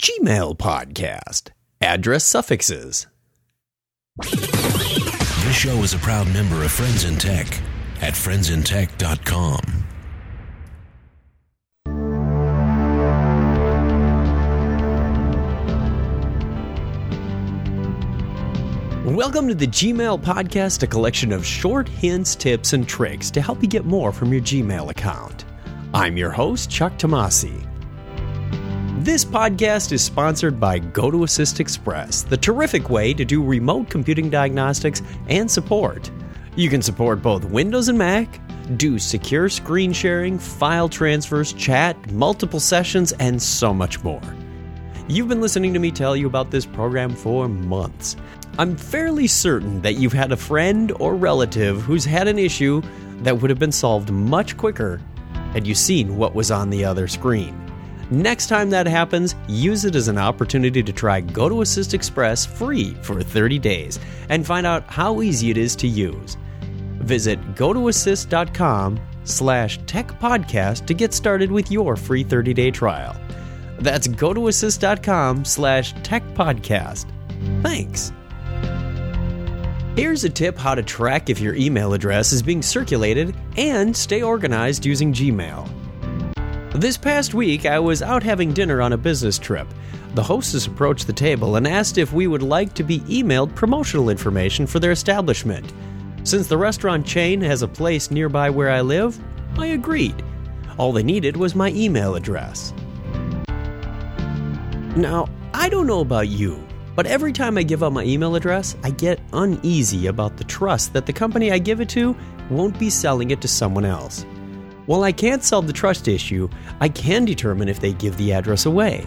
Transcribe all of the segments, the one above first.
Gmail podcast. Address suffixes. This show is a proud member of Friends in Tech at friendsintech.com. Welcome to the Gmail podcast, a collection of short hints, tips, and tricks to help you get more from your Gmail account. I'm your host, Chuck Tomasi. This podcast is sponsored by GoToAssist Express, the terrific way to do remote computing diagnostics and support. You can support both Windows and Mac, do secure screen sharing, file transfers, chat, multiple sessions, and so much more. You've been listening to me tell you about this program for months. I'm fairly certain that you've had a friend or relative who's had an issue that would have been solved much quicker had you seen what was on the other screen. Next time that happens, use it as an opportunity to try GoToAssist Express free for 30 days and find out how easy it is to use. Visit gotoassist.com slash techpodcast to get started with your free 30-day trial. That's gotoassist.com slash techpodcast. Thanks. Here's a tip how to track if your email address is being circulated and stay organized using Gmail. This past week, I was out having dinner on a business trip. The hostess approached the table and asked if we would like to be emailed promotional information for their establishment. Since the restaurant chain has a place nearby where I live, I agreed. All they needed was my email address. Now, I don't know about you, but every time I give out my email address, I get uneasy about the trust that the company I give it to won't be selling it to someone else. While I can't solve the trust issue, I can determine if they give the address away.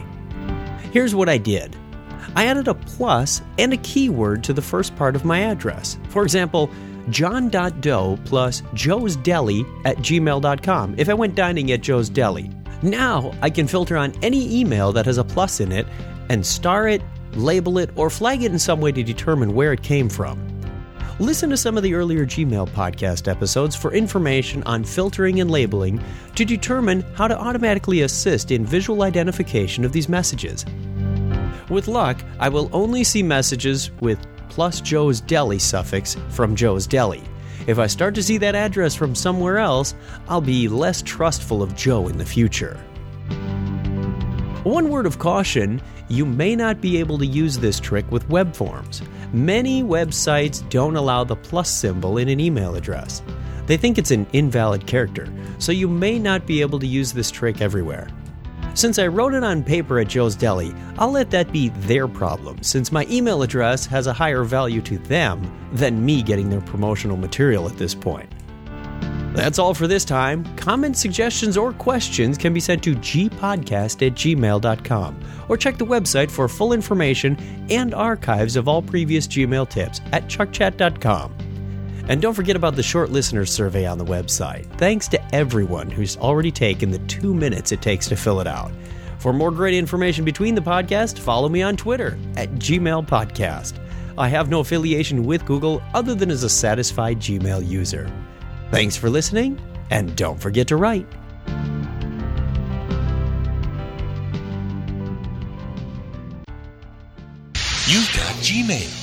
Here's what I did I added a plus and a keyword to the first part of my address. For example, john.doe plus joe's deli at gmail.com if I went dining at Joe's Deli. Now I can filter on any email that has a plus in it and star it, label it, or flag it in some way to determine where it came from. Listen to some of the earlier Gmail podcast episodes for information on filtering and labeling to determine how to automatically assist in visual identification of these messages. With luck, I will only see messages with plus Joe's Deli suffix from Joe's Deli. If I start to see that address from somewhere else, I'll be less trustful of Joe in the future. One word of caution you may not be able to use this trick with web forms. Many websites don't allow the plus symbol in an email address. They think it's an invalid character, so you may not be able to use this trick everywhere. Since I wrote it on paper at Joe's Deli, I'll let that be their problem, since my email address has a higher value to them than me getting their promotional material at this point. That's all for this time. Comments, suggestions, or questions can be sent to gpodcast at gmail.com or check the website for full information and archives of all previous Gmail tips at chuckchat.com. And don't forget about the short listener survey on the website. Thanks to everyone who's already taken the two minutes it takes to fill it out. For more great information between the podcast, follow me on Twitter at Gmail Podcast. I have no affiliation with Google other than as a satisfied Gmail user. Thanks for listening, and don't forget to write. You've got Gmail.